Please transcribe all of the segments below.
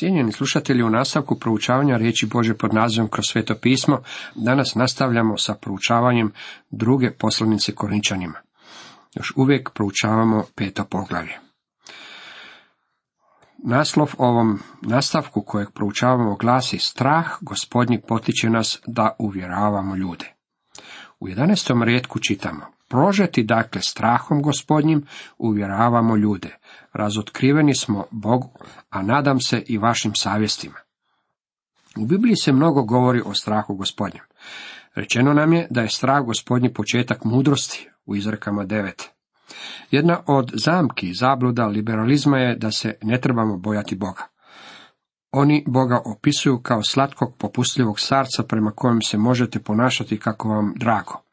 Cijenjeni slušatelji, u nastavku proučavanja riječi Bože pod nazivom kroz sveto pismo, danas nastavljamo sa proučavanjem druge poslanice Korinčanima. Još uvijek proučavamo peto poglavlje. Naslov ovom nastavku kojeg proučavamo glasi Strah gospodnji potiče nas da uvjeravamo ljude. U 11. rijetku čitamo Prožeti dakle strahom gospodnjim uvjeravamo ljude. Razotkriveni smo Bogu, a nadam se i vašim savjestima. U Bibliji se mnogo govori o strahu gospodnjem. Rečeno nam je da je strah gospodnji početak mudrosti u izrekama devet. Jedna od zamki zabluda liberalizma je da se ne trebamo bojati Boga. Oni Boga opisuju kao slatkog popustljivog starca prema kojem se možete ponašati kako vam drago.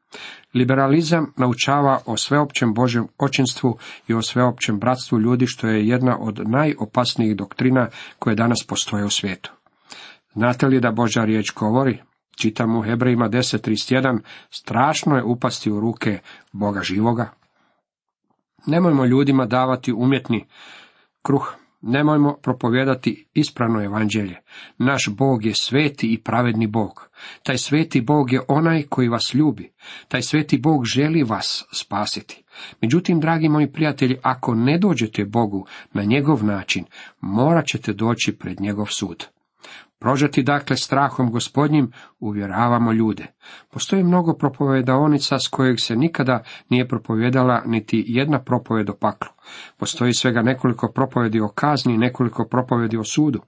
Liberalizam naučava o sveopćem Božjem očinstvu i o sveopćem bratstvu ljudi, što je jedna od najopasnijih doktrina koje danas postoje u svijetu. Znate li da Božja riječ govori? Čitamo u Hebrejima 10.31, strašno je upasti u ruke Boga živoga. Nemojmo ljudima davati umjetni kruh, Nemojmo propovijedati ispravno evanđelje. Naš Bog je sveti i pravedni Bog. Taj sveti Bog je onaj koji vas ljubi. Taj sveti Bog želi vas spasiti. Međutim, dragi moji prijatelji, ako ne dođete Bogu na njegov način, morat ćete doći pred njegov sud. Prožeti dakle strahom gospodnjim uvjeravamo ljude. Postoji mnogo propovedaonica s kojeg se nikada nije propovedala niti jedna propoved o paklu. Postoji svega nekoliko propovedi o kazni i nekoliko propovedi o sudu.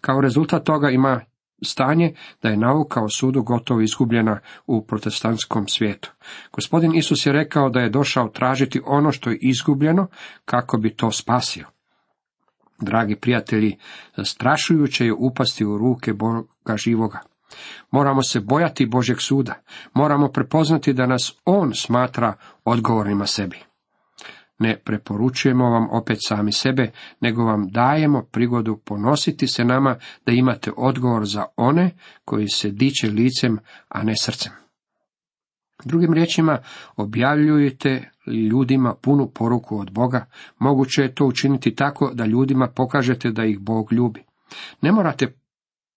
Kao rezultat toga ima stanje da je nauka o sudu gotovo izgubljena u protestantskom svijetu. Gospodin Isus je rekao da je došao tražiti ono što je izgubljeno kako bi to spasio. Dragi prijatelji, zastrašujuće je upasti u ruke Boga živoga. Moramo se bojati Božeg suda. Moramo prepoznati da nas On smatra odgovornima sebi. Ne preporučujemo vam opet sami sebe, nego vam dajemo prigodu ponositi se nama da imate odgovor za one koji se diče licem, a ne srcem. Drugim riječima, objavljujete ljudima punu poruku od Boga, moguće je to učiniti tako da ljudima pokažete da ih Bog ljubi. Ne morate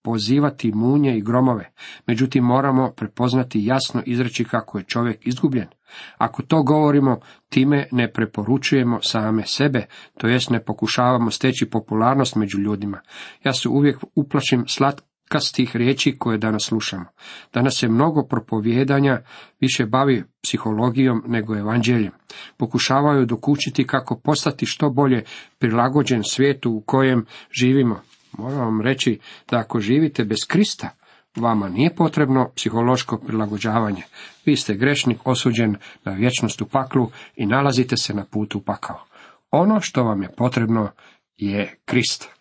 pozivati munje i gromove, međutim moramo prepoznati jasno izreći kako je čovjek izgubljen. Ako to govorimo, time ne preporučujemo same sebe, to jest ne pokušavamo steći popularnost među ljudima. Ja se uvijek uplašim slat kastih riječi koje danas slušamo. Danas se mnogo propovjedanja više bavi psihologijom nego evanđeljem. Pokušavaju dokučiti kako postati što bolje prilagođen svijetu u kojem živimo. Moram vam reći da ako živite bez Krista, vama nije potrebno psihološko prilagođavanje. Vi ste grešnik osuđen na vječnost u paklu i nalazite se na putu u pakao. Ono što vam je potrebno je Krist.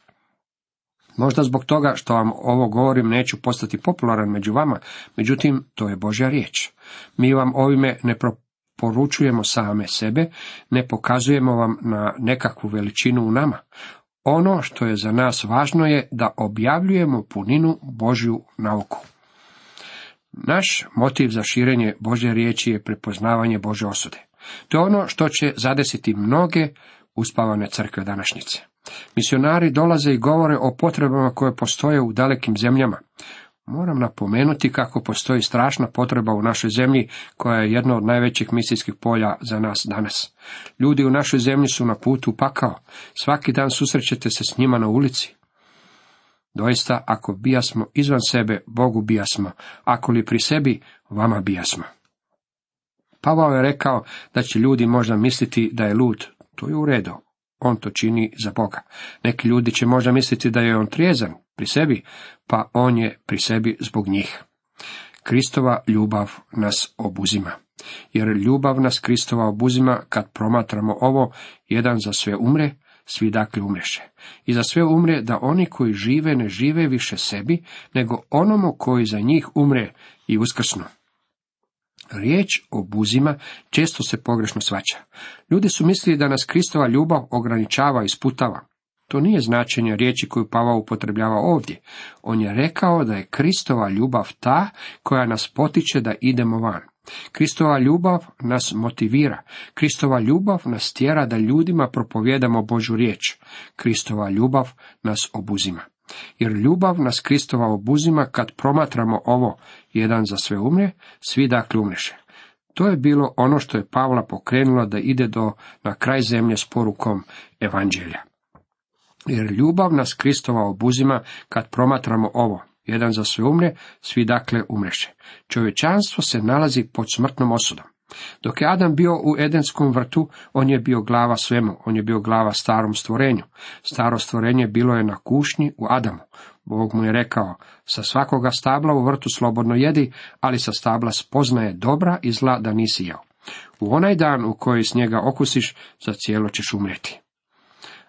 Možda zbog toga što vam ovo govorim neću postati popularan među vama, međutim to je Božja riječ. Mi vam ovime ne poručujemo same sebe, ne pokazujemo vam na nekakvu veličinu u nama. Ono što je za nas važno je da objavljujemo puninu Božju nauku. Naš motiv za širenje Božje riječi je prepoznavanje Bože osude. To je ono što će zadesiti mnoge uspavane crkve današnjice. Misionari dolaze i govore o potrebama koje postoje u dalekim zemljama. Moram napomenuti kako postoji strašna potreba u našoj zemlji koja je jedno od najvećih misijskih polja za nas danas. Ljudi u našoj zemlji su na putu pakao. Svaki dan susrećete se s njima na ulici. Doista, ako bijasmo izvan sebe, Bogu bijasmo, ako li pri sebi, vama bijasmo. Pavao je rekao da će ljudi možda misliti da je lud. To je u redu on to čini za Boga. Neki ljudi će možda misliti da je on trijezan pri sebi, pa on je pri sebi zbog njih. Kristova ljubav nas obuzima. Jer ljubav nas Kristova obuzima kad promatramo ovo, jedan za sve umre, svi dakle umreše. I za sve umre da oni koji žive ne žive više sebi, nego onomu koji za njih umre i uskrsnu. Riječ o buzima često se pogrešno svaća. Ljudi su mislili da nas Kristova ljubav ograničava i sputava. To nije značenje riječi koju Pavao upotrebljava ovdje. On je rekao da je Kristova ljubav ta koja nas potiče da idemo van. Kristova ljubav nas motivira. Kristova ljubav nas tjera da ljudima propovijedamo Božu riječ. Kristova ljubav nas obuzima. Jer ljubav nas Kristova obuzima kad promatramo ovo, jedan za sve umre, svi dakle umreše. To je bilo ono što je Pavla pokrenulo da ide do na kraj zemlje s porukom evanđelja. Jer ljubav nas Kristova obuzima kad promatramo ovo, jedan za sve umre, svi dakle umreše. Čovječanstvo se nalazi pod smrtnom osudom. Dok je Adam bio u Edenskom vrtu, on je bio glava svemu, on je bio glava starom stvorenju. Staro stvorenje bilo je na kušnji u Adamu. Bog mu je rekao, sa svakoga stabla u vrtu slobodno jedi, ali sa stabla spoznaje dobra i zla da nisi jeo. U onaj dan u koji s njega okusiš, za cijelo ćeš umrijeti.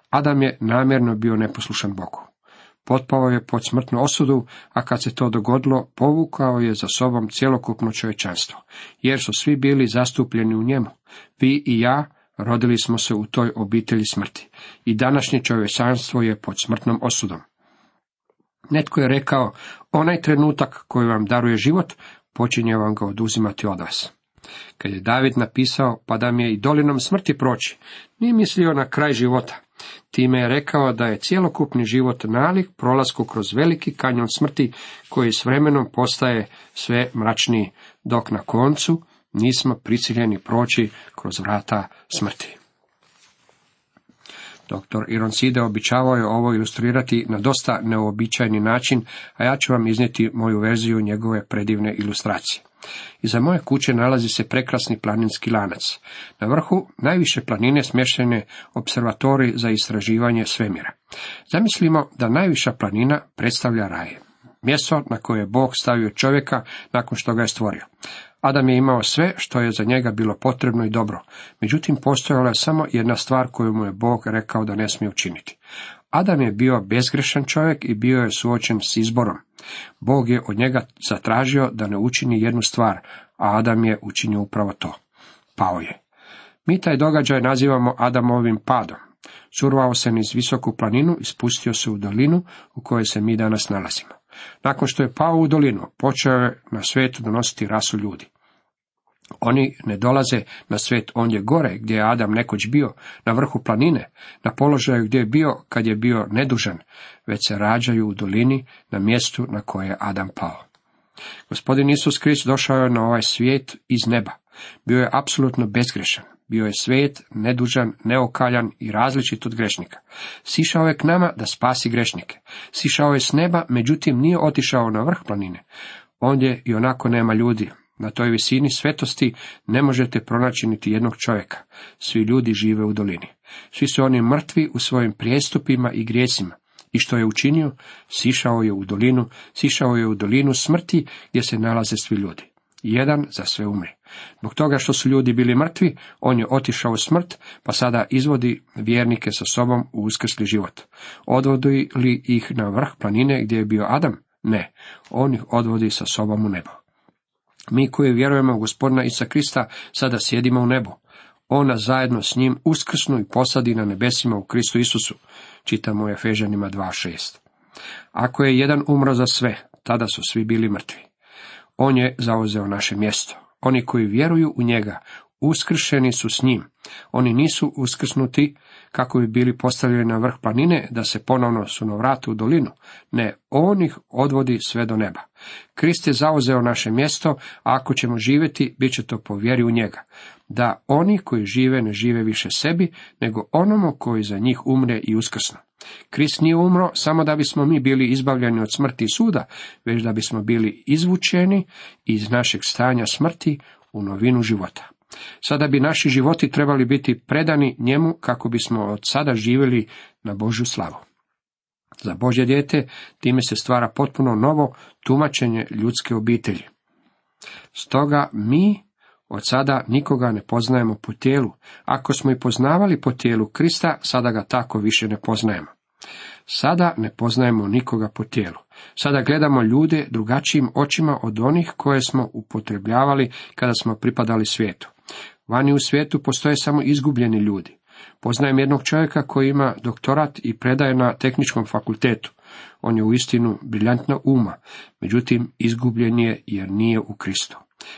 Adam je namjerno bio neposlušan Bogu. Potpao je pod smrtnu osudu, a kad se to dogodilo, povukao je za sobom cjelokupno čovječanstvo, jer su svi bili zastupljeni u njemu. Vi i ja rodili smo se u toj obitelji smrti i današnje čovječanstvo je pod smrtnom osudom. Netko je rekao, onaj trenutak koji vam daruje život, počinje vam ga oduzimati od vas. Kad je David napisao, pa da mi je i dolinom smrti proći, nije mislio na kraj života, Time je rekao da je cjelokupni život nalik prolasku kroz veliki kanjon smrti koji s vremenom postaje sve mračniji, dok na koncu nismo prisiljeni proći kroz vrata smrti. Dr. Iron Side običavao je ovo ilustrirati na dosta neobičajni način, a ja ću vam iznijeti moju verziju njegove predivne ilustracije. Iza moje kuće nalazi se prekrasni planinski lanac. Na vrhu najviše planine smještene observatori za istraživanje svemira. Zamislimo da najviša planina predstavlja raje. Mjesto na koje je Bog stavio čovjeka nakon što ga je stvorio. Adam je imao sve što je za njega bilo potrebno i dobro. Međutim, postojala je samo jedna stvar koju mu je Bog rekao da ne smije učiniti. Adam je bio bezgrešan čovjek i bio je suočen s izborom. Bog je od njega zatražio da ne učini jednu stvar, a Adam je učinio upravo to. Pao je. Mi taj događaj nazivamo Adamovim padom. Survao se niz visoku planinu i spustio se u dolinu u kojoj se mi danas nalazimo. Nakon što je pao u dolinu, počeo je na svijetu donositi rasu ljudi. Oni ne dolaze na svijet ondje gore, gdje je Adam nekoć bio, na vrhu planine, na položaju gdje je bio kad je bio nedužan, već se rađaju u dolini na mjestu na koje je Adam pao. Gospodin Isus Krist došao je na ovaj svijet iz neba. Bio je apsolutno bezgrešan. Bio je svijet, nedužan, neokaljan i različit od grešnika. Sišao je k nama da spasi grešnike. Sišao je s neba, međutim nije otišao na vrh planine. Ondje i onako nema ljudi, na toj visini svetosti ne možete pronaći niti jednog čovjeka. Svi ljudi žive u dolini. Svi su oni mrtvi u svojim prijestupima i grijesima. I što je učinio? Sišao je u dolinu, sišao je u dolinu smrti gdje se nalaze svi ljudi. Jedan za sve umre. Zbog toga što su ljudi bili mrtvi, on je otišao u smrt, pa sada izvodi vjernike sa sobom u uskrsli život. Odvodi li ih na vrh planine gdje je bio Adam? Ne, on ih odvodi sa sobom u nebo. Mi koji vjerujemo u gospodina Isa Krista sada sjedimo u nebu. Ona zajedno s njim uskrsnu i posadi na nebesima u Kristu Isusu. Čitamo u Efežanima 2.6. Ako je jedan umro za sve, tada su svi bili mrtvi. On je zauzeo naše mjesto. Oni koji vjeruju u njega, uskršeni su s njim. Oni nisu uskrsnuti kako bi bili postavljeni na vrh planine da se ponovno sunovrate u dolinu. Ne, on ih odvodi sve do neba. Krist je zauzeo naše mjesto, a ako ćemo živjeti, bit će to po vjeri u njega. Da oni koji žive ne žive više sebi, nego onomu koji za njih umre i uskrsno. Krist nije umro samo da bismo mi bili izbavljeni od smrti i suda, već da bismo bili izvučeni iz našeg stanja smrti u novinu života. Sada bi naši životi trebali biti predani njemu kako bismo od sada živjeli na Božju slavu. Za Božje dijete time se stvara potpuno novo tumačenje ljudske obitelji. Stoga mi od sada nikoga ne poznajemo po tijelu. Ako smo i poznavali po tijelu Krista, sada ga tako više ne poznajemo. Sada ne poznajemo nikoga po tijelu. Sada gledamo ljude drugačijim očima od onih koje smo upotrebljavali kada smo pripadali svijetu. Vani u svijetu postoje samo izgubljeni ljudi. Poznajem jednog čovjeka koji ima doktorat i predaje na tehničkom fakultetu. On je uistinu briljantna uma, međutim izgubljen je jer nije u Kristu.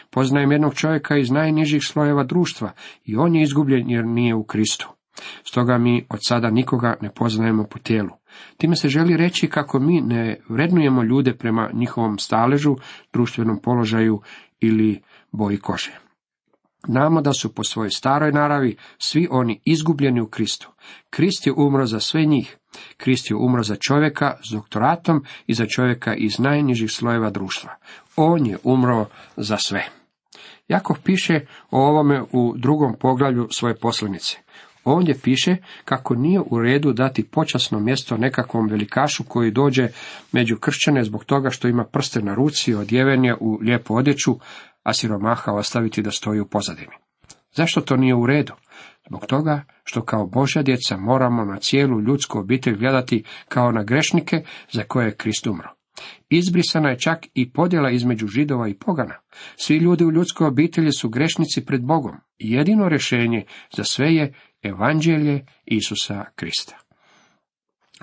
Poznajem jednog čovjeka iz najnižih slojeva društva i on je izgubljen jer nije u Kristu. Stoga mi od sada nikoga ne poznajemo po tijelu. Time se želi reći kako mi ne vrednujemo ljude prema njihovom staležu, društvenom položaju ili boji kože. Znamo da su po svojoj staroj naravi svi oni izgubljeni u Kristu. Krist je umro za sve njih. Krist je umro za čovjeka s doktoratom i za čovjeka iz najnižih slojeva društva. On je umro za sve. Jakov piše o ovome u drugom poglavlju svoje poslanice. Ovdje piše kako nije u redu dati počasno mjesto nekakvom velikašu koji dođe među kršćane zbog toga što ima prste na ruci, odjeven je u lijepu odjeću, a siromaha ostaviti da stoji u pozadini. Zašto to nije u redu? Zbog toga što kao Božja djeca moramo na cijelu ljudsku obitelj gledati kao na grešnike za koje je Krist umro. Izbrisana je čak i podjela između židova i pogana. Svi ljudi u ljudskoj obitelji su grešnici pred Bogom. Jedino rješenje za sve je evanđelje Isusa Krista.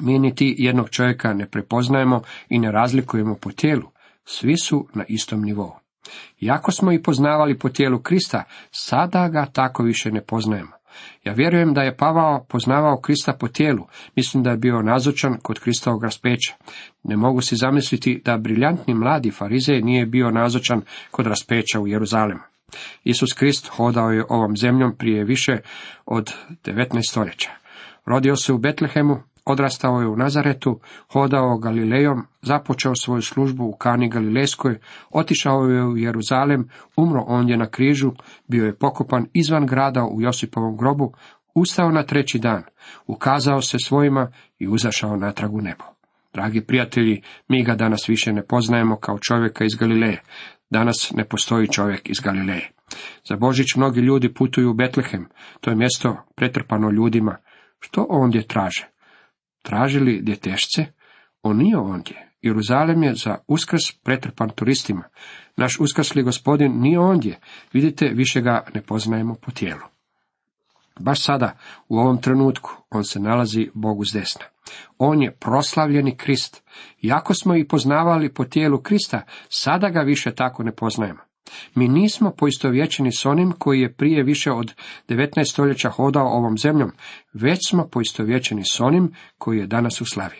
Mi niti jednog čovjeka ne prepoznajemo i ne razlikujemo po tijelu. Svi su na istom nivou. Iako smo i poznavali po tijelu Krista, sada ga tako više ne poznajemo. Ja vjerujem da je Pavao poznavao Krista po tijelu, mislim da je bio nazočan kod Kristovog raspeća. Ne mogu si zamisliti da briljantni mladi farizej nije bio nazočan kod raspeća u Jeruzalemu. Isus Krist hodao je ovom zemljom prije više od 19 stoljeća. Rodio se u Betlehemu, odrastao je u Nazaretu, hodao Galilejom, započeo svoju službu u Kani Galilejskoj, otišao je u Jeruzalem, umro ondje na križu, bio je pokopan izvan grada u Josipovom grobu, ustao na treći dan, ukazao se svojima i uzašao natrag u nebo. Dragi prijatelji, mi ga danas više ne poznajemo kao čovjeka iz Galileje. Danas ne postoji čovjek iz Galileje. Za Božić mnogi ljudi putuju u Betlehem, to je mjesto pretrpano ljudima. Što ondje traže? Tražili djetešce? On nije ondje. Jeruzalem je za uskrs pretrpan turistima. Naš uskrsli gospodin nije ondje. Vidite, više ga ne poznajemo po tijelu. Baš sada, u ovom trenutku, on se nalazi Bogu s desna. On je proslavljeni Krist. Iako smo i poznavali po tijelu Krista, sada ga više tako ne poznajemo. Mi nismo poistovjećeni s onim koji je prije više od 19 stoljeća hodao ovom zemljom, već smo poistovjećeni s onim koji je danas u slavi.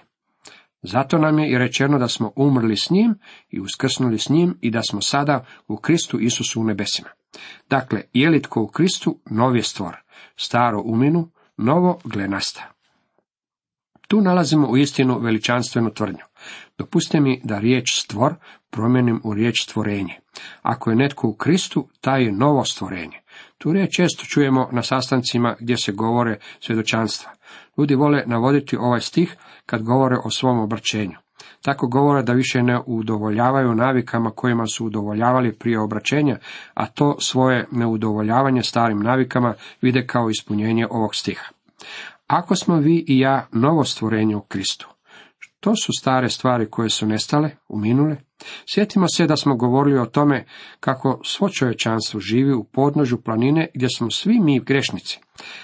Zato nam je i rečeno da smo umrli s njim i uskrsnuli s njim i da smo sada u Kristu Isusu u nebesima. Dakle, je li tko u Kristu, nov je stvor, staro uminu, novo glenasta. Tu nalazimo u istinu veličanstvenu tvrdnju. Dopustite mi da riječ stvor promijenim u riječ stvorenje. Ako je netko u Kristu, taj je novo stvorenje. Tu riječ često čujemo na sastancima gdje se govore svjedočanstva. Ljudi vole navoditi ovaj stih kad govore o svom obraćenju. Tako govore da više ne udovoljavaju navikama kojima su udovoljavali prije obraćenja, a to svoje neudovoljavanje starim navikama vide kao ispunjenje ovog stiha. Ako smo vi i ja novo stvorenje u Kristu, to su stare stvari koje su nestale, uminule. Sjetimo se da smo govorili o tome kako svo čovječanstvo živi u podnožju planine gdje smo svi mi grešnici.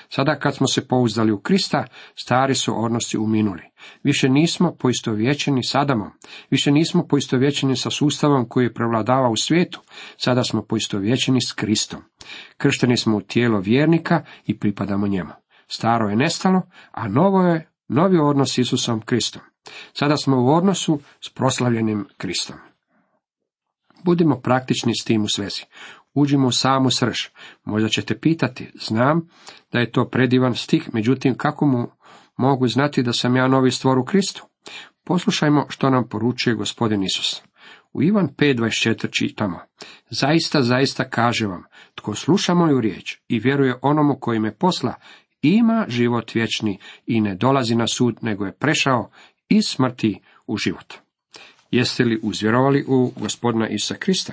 Sada kad smo se pouzdali u Krista, stari su odnosi uminuli. Više nismo poistovjećeni s Adamom, više nismo poistovjećeni sa sustavom koji je prevladava u svijetu, sada smo poistovjećeni s Kristom. Kršteni smo u tijelo vjernika i pripadamo njemu. Staro je nestalo, a novo je novi odnos s Isusom Kristom. Sada smo u odnosu s proslavljenim Kristom. Budimo praktični s tim u svezi. Uđimo u samu srž. Možda ćete pitati, znam da je to predivan stih, međutim kako mu mogu znati da sam ja novi stvor u Kristu? Poslušajmo što nam poručuje gospodin Isus. U Ivan 5.24 čitamo, zaista, zaista kaže vam, tko sluša moju riječ i vjeruje onomu koji me posla, ima život vječni i ne dolazi na sud, nego je prešao iz smrti u život. Jeste li uzvjerovali u gospodina Isa Krista?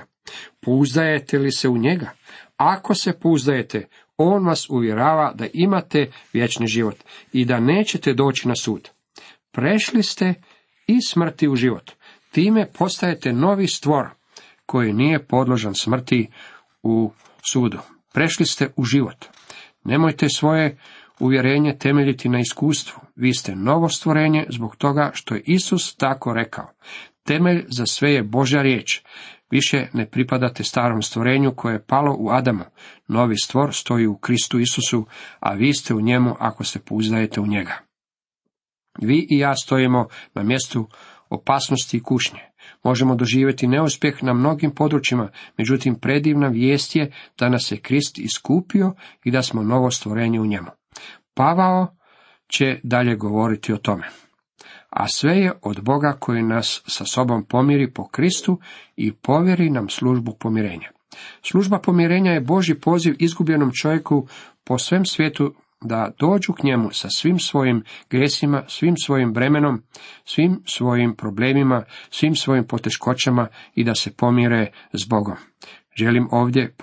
Pouzdajete li se u njega? Ako se pouzdajete, on vas uvjerava da imate vječni život i da nećete doći na sud. Prešli ste iz smrti u život. Time postajete novi stvor koji nije podložan smrti u sudu. Prešli ste u život. Nemojte svoje uvjerenje temeljiti na iskustvu. Vi ste novo stvorenje zbog toga što je Isus tako rekao. Temelj za sve je Božja riječ. Više ne pripadate starom stvorenju koje je palo u Adamu. Novi stvor stoji u Kristu Isusu, a vi ste u njemu ako se pouzdajete u njega. Vi i ja stojimo na mjestu opasnosti i kušnje. Možemo doživjeti neuspjeh na mnogim područjima, međutim predivna vijest je da nas je Krist iskupio i da smo novo stvorenje u njemu. Pavao će dalje govoriti o tome. A sve je od Boga koji nas sa sobom pomiri po Kristu i povjeri nam službu pomirenja. Služba pomirenja je Boži poziv izgubljenom čovjeku po svem svijetu da dođu k njemu sa svim svojim gresima, svim svojim bremenom, svim svojim problemima, svim svojim poteškoćama i da se pomire s Bogom. Želim ovdje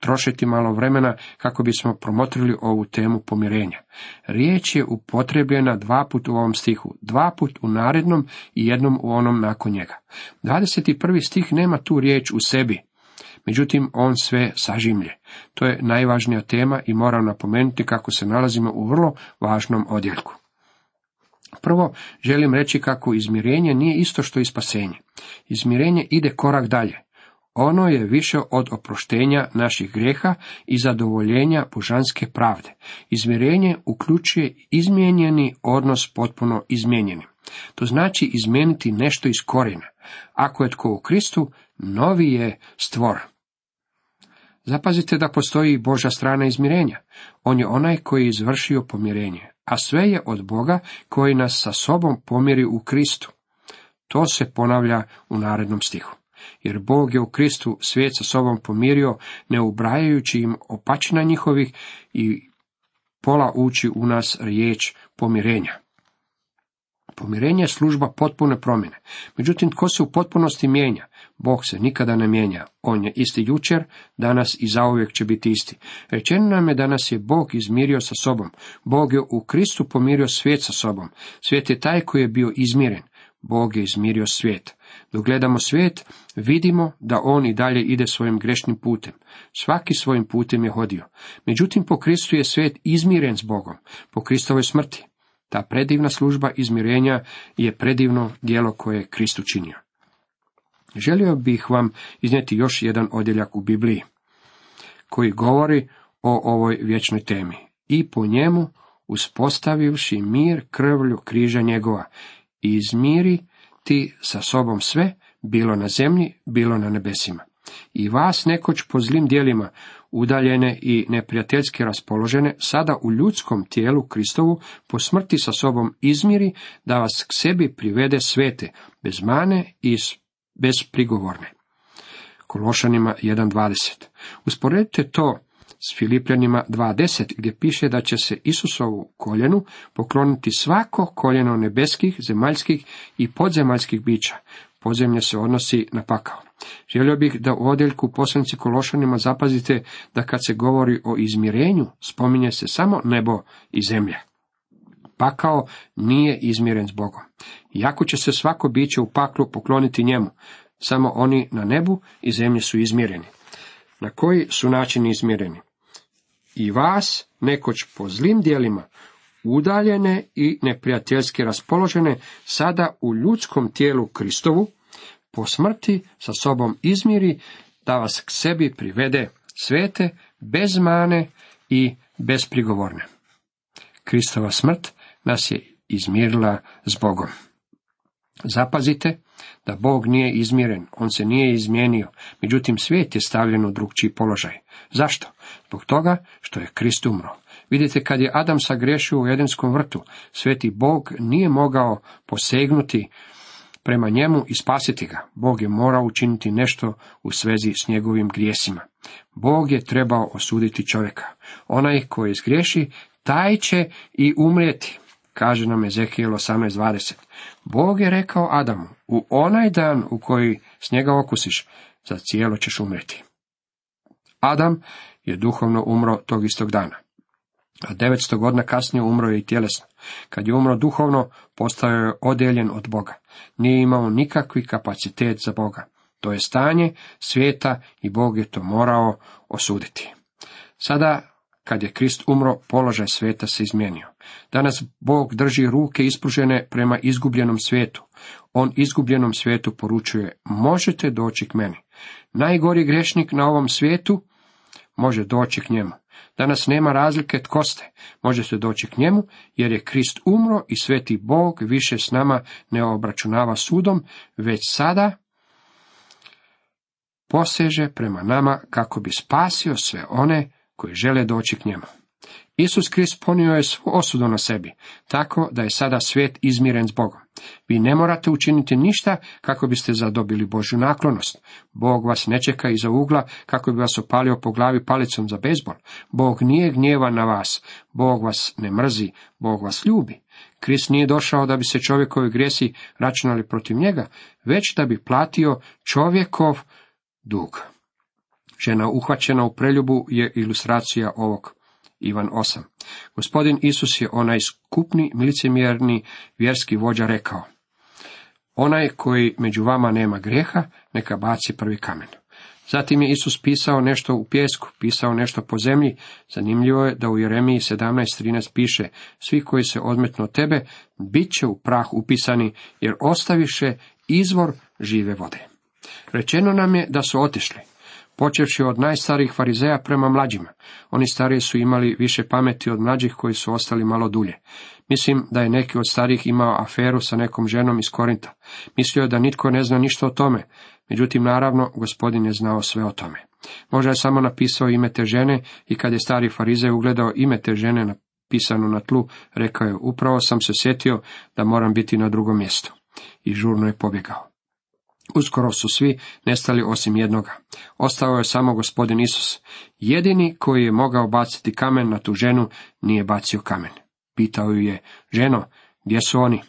trošiti malo vremena kako bismo promotrili ovu temu pomirenja. Riječ je upotrebljena dva put u ovom stihu, dva put u narednom i jednom u onom nakon njega. 21. stih nema tu riječ u sebi, međutim on sve sažimlje. To je najvažnija tema i moram napomenuti kako se nalazimo u vrlo važnom odjeljku. Prvo, želim reći kako izmirenje nije isto što i spasenje. Izmirenje ide korak dalje. Ono je više od oproštenja naših greha i zadovoljenja božanske pravde. Izmirenje uključuje izmijenjeni odnos potpuno izmijenjeni. To znači izmijeniti nešto iz korijena. Ako je tko u Kristu, novi je stvor. Zapazite da postoji Boža strana izmirenja. On je onaj koji je izvršio pomirenje, a sve je od Boga koji nas sa sobom pomiri u Kristu. To se ponavlja u narednom stihu. Jer Bog je u Kristu svijet sa sobom pomirio, ne ubrajajući im opačina njihovih i pola uči u nas riječ pomirenja. Pomirenje je služba potpune promjene. Međutim, tko se u potpunosti mijenja? Bog se nikada ne mijenja. On je isti jučer, danas i zauvijek će biti isti. Rečeno nam je da nas je Bog izmirio sa sobom. Bog je u Kristu pomirio svijet sa sobom. Svijet je taj koji je bio izmiren. Bog je izmirio svijet. Dok gledamo svijet, vidimo da on i dalje ide svojim grešnim putem. Svaki svojim putem je hodio. Međutim, po Kristu je svijet izmiren s Bogom, po Kristovoj smrti. Ta predivna služba izmirenja je predivno djelo koje je Krist učinio. Želio bih vam iznijeti još jedan odjeljak u Bibliji, koji govori o ovoj vječnoj temi. I po njemu, uspostavivši mir krvlju križa njegova, i izmiri ti sa sobom sve, bilo na zemlji, bilo na nebesima. I vas nekoć po zlim dijelima, udaljene i neprijateljski raspoložene, sada u ljudskom tijelu Kristovu po smrti sa sobom izmiri, da vas k sebi privede svete, bez mane i bez prigovorne. Kološanima 1.20. Usporedite to s Filipljanima 2.10 gdje piše da će se Isusovu koljenu pokloniti svako koljeno nebeskih, zemaljskih i podzemaljskih bića. Podzemlje se odnosi na pakao. Želio bih da u odjeljku poslanici Kološanima zapazite da kad se govori o izmirenju, spominje se samo nebo i zemlja. Pakao nije izmiren s Bogom. Iako će se svako biće u paklu pokloniti njemu, samo oni na nebu i zemlji su izmireni. Na koji su načini izmireni? I vas, nekoć po zlim dijelima, udaljene i neprijateljski raspoložene, sada u ljudskom tijelu Kristovu, po smrti sa sobom izmiri, da vas k sebi privede svete, bez mane i bezprigovorne. Kristova smrt nas je izmirila s Bogom. Zapazite da Bog nije izmiren, on se nije izmijenio, međutim svijet je stavljen u drugčiji položaj. Zašto? Zbog toga što je Krist umro. Vidite, kad je Adam sagrešio u Edenskom vrtu, sveti Bog nije mogao posegnuti prema njemu i spasiti ga. Bog je morao učiniti nešto u svezi s njegovim grijesima. Bog je trebao osuditi čovjeka. Onaj koji zgriješi, taj će i umrijeti, kaže nam Ezekijel 18.20. Bog je rekao Adamu, u onaj dan u koji s njega okusiš, za cijelo ćeš umrijeti. Adam je duhovno umro tog istog dana. A 900 godina kasnije umro je i tjelesno. Kad je umro duhovno, postao je odjeljen od Boga. Nije imao nikakvi kapacitet za Boga. To je stanje svijeta i Bog je to morao osuditi. Sada Kad je Krist umro, položaj sveta se izmijenio. Danas Bog drži ruke ispružene prema izgubljenom svijetu. On izgubljenom svijetu poručuje, možete doći k meni. Najgori grešnik na ovom svijetu može doći k njemu. Danas nema razlike tko ste, možete doći k njemu, jer je Krist umro i sveti Bog više s nama ne obračunava sudom, već sada poseže prema nama kako bi spasio sve one koji žele doći k njemu. Isus Krist ponio je svu osudu na sebi, tako da je sada svijet izmiren s Bogom. Vi ne morate učiniti ništa kako biste zadobili Božju naklonost. Bog vas ne čeka iza ugla kako bi vas opalio po glavi palicom za bezbol. Bog nije gnjeva na vas, Bog vas ne mrzi, Bog vas ljubi. Krist nije došao da bi se čovjekovi grijesi računali protiv njega, već da bi platio čovjekov dug. Žena uhvaćena u preljubu je ilustracija ovog. Ivan 8. Gospodin Isus je onaj skupni, licemjerni, vjerski vođa rekao. Onaj koji među vama nema grijeha, neka baci prvi kamen. Zatim je Isus pisao nešto u pjesku, pisao nešto po zemlji. Zanimljivo je da u Jeremiji 17.13 piše, svi koji se odmetnu od tebe, bit će u prah upisani, jer ostaviše izvor žive vode. Rečeno nam je da su otišli, počevši od najstarijih farizeja prema mlađima. Oni stariji su imali više pameti od mlađih koji su ostali malo dulje. Mislim da je neki od starih imao aferu sa nekom ženom iz Korinta. Mislio je da nitko ne zna ništa o tome. Međutim, naravno, gospodin je znao sve o tome. Možda je samo napisao ime te žene i kad je stari farizej ugledao ime te žene napisano na tlu, rekao je, upravo sam se sjetio da moram biti na drugom mjestu. I žurno je pobjegao. Uskoro su svi nestali osim jednoga. Ostao je samo gospodin Isus. Jedini koji je mogao baciti kamen na tu ženu nije bacio kamen. Pitao ju je, ženo, gdje su oni?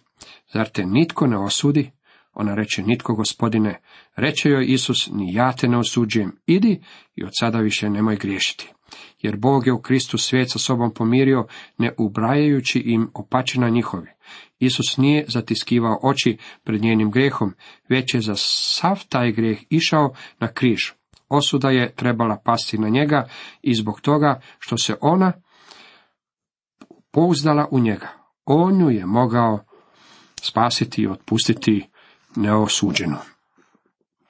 Zar te nitko ne osudi? Ona reče, nitko gospodine. Reče joj Isus, ni ja te ne osuđujem. Idi i od sada više nemoj griješiti. Jer Bog je u Kristu svijet sa sobom pomirio, ne ubrajajući im opačina njihovi. Isus nije zatiskivao oči pred njenim grehom, već je za sav taj grijeh išao na križ. Osuda je trebala pasti na njega i zbog toga što se ona pouzdala u njega. On ju je mogao spasiti i otpustiti neosuđenu.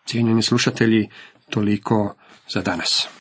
Cijenjeni slušatelji, toliko za danas.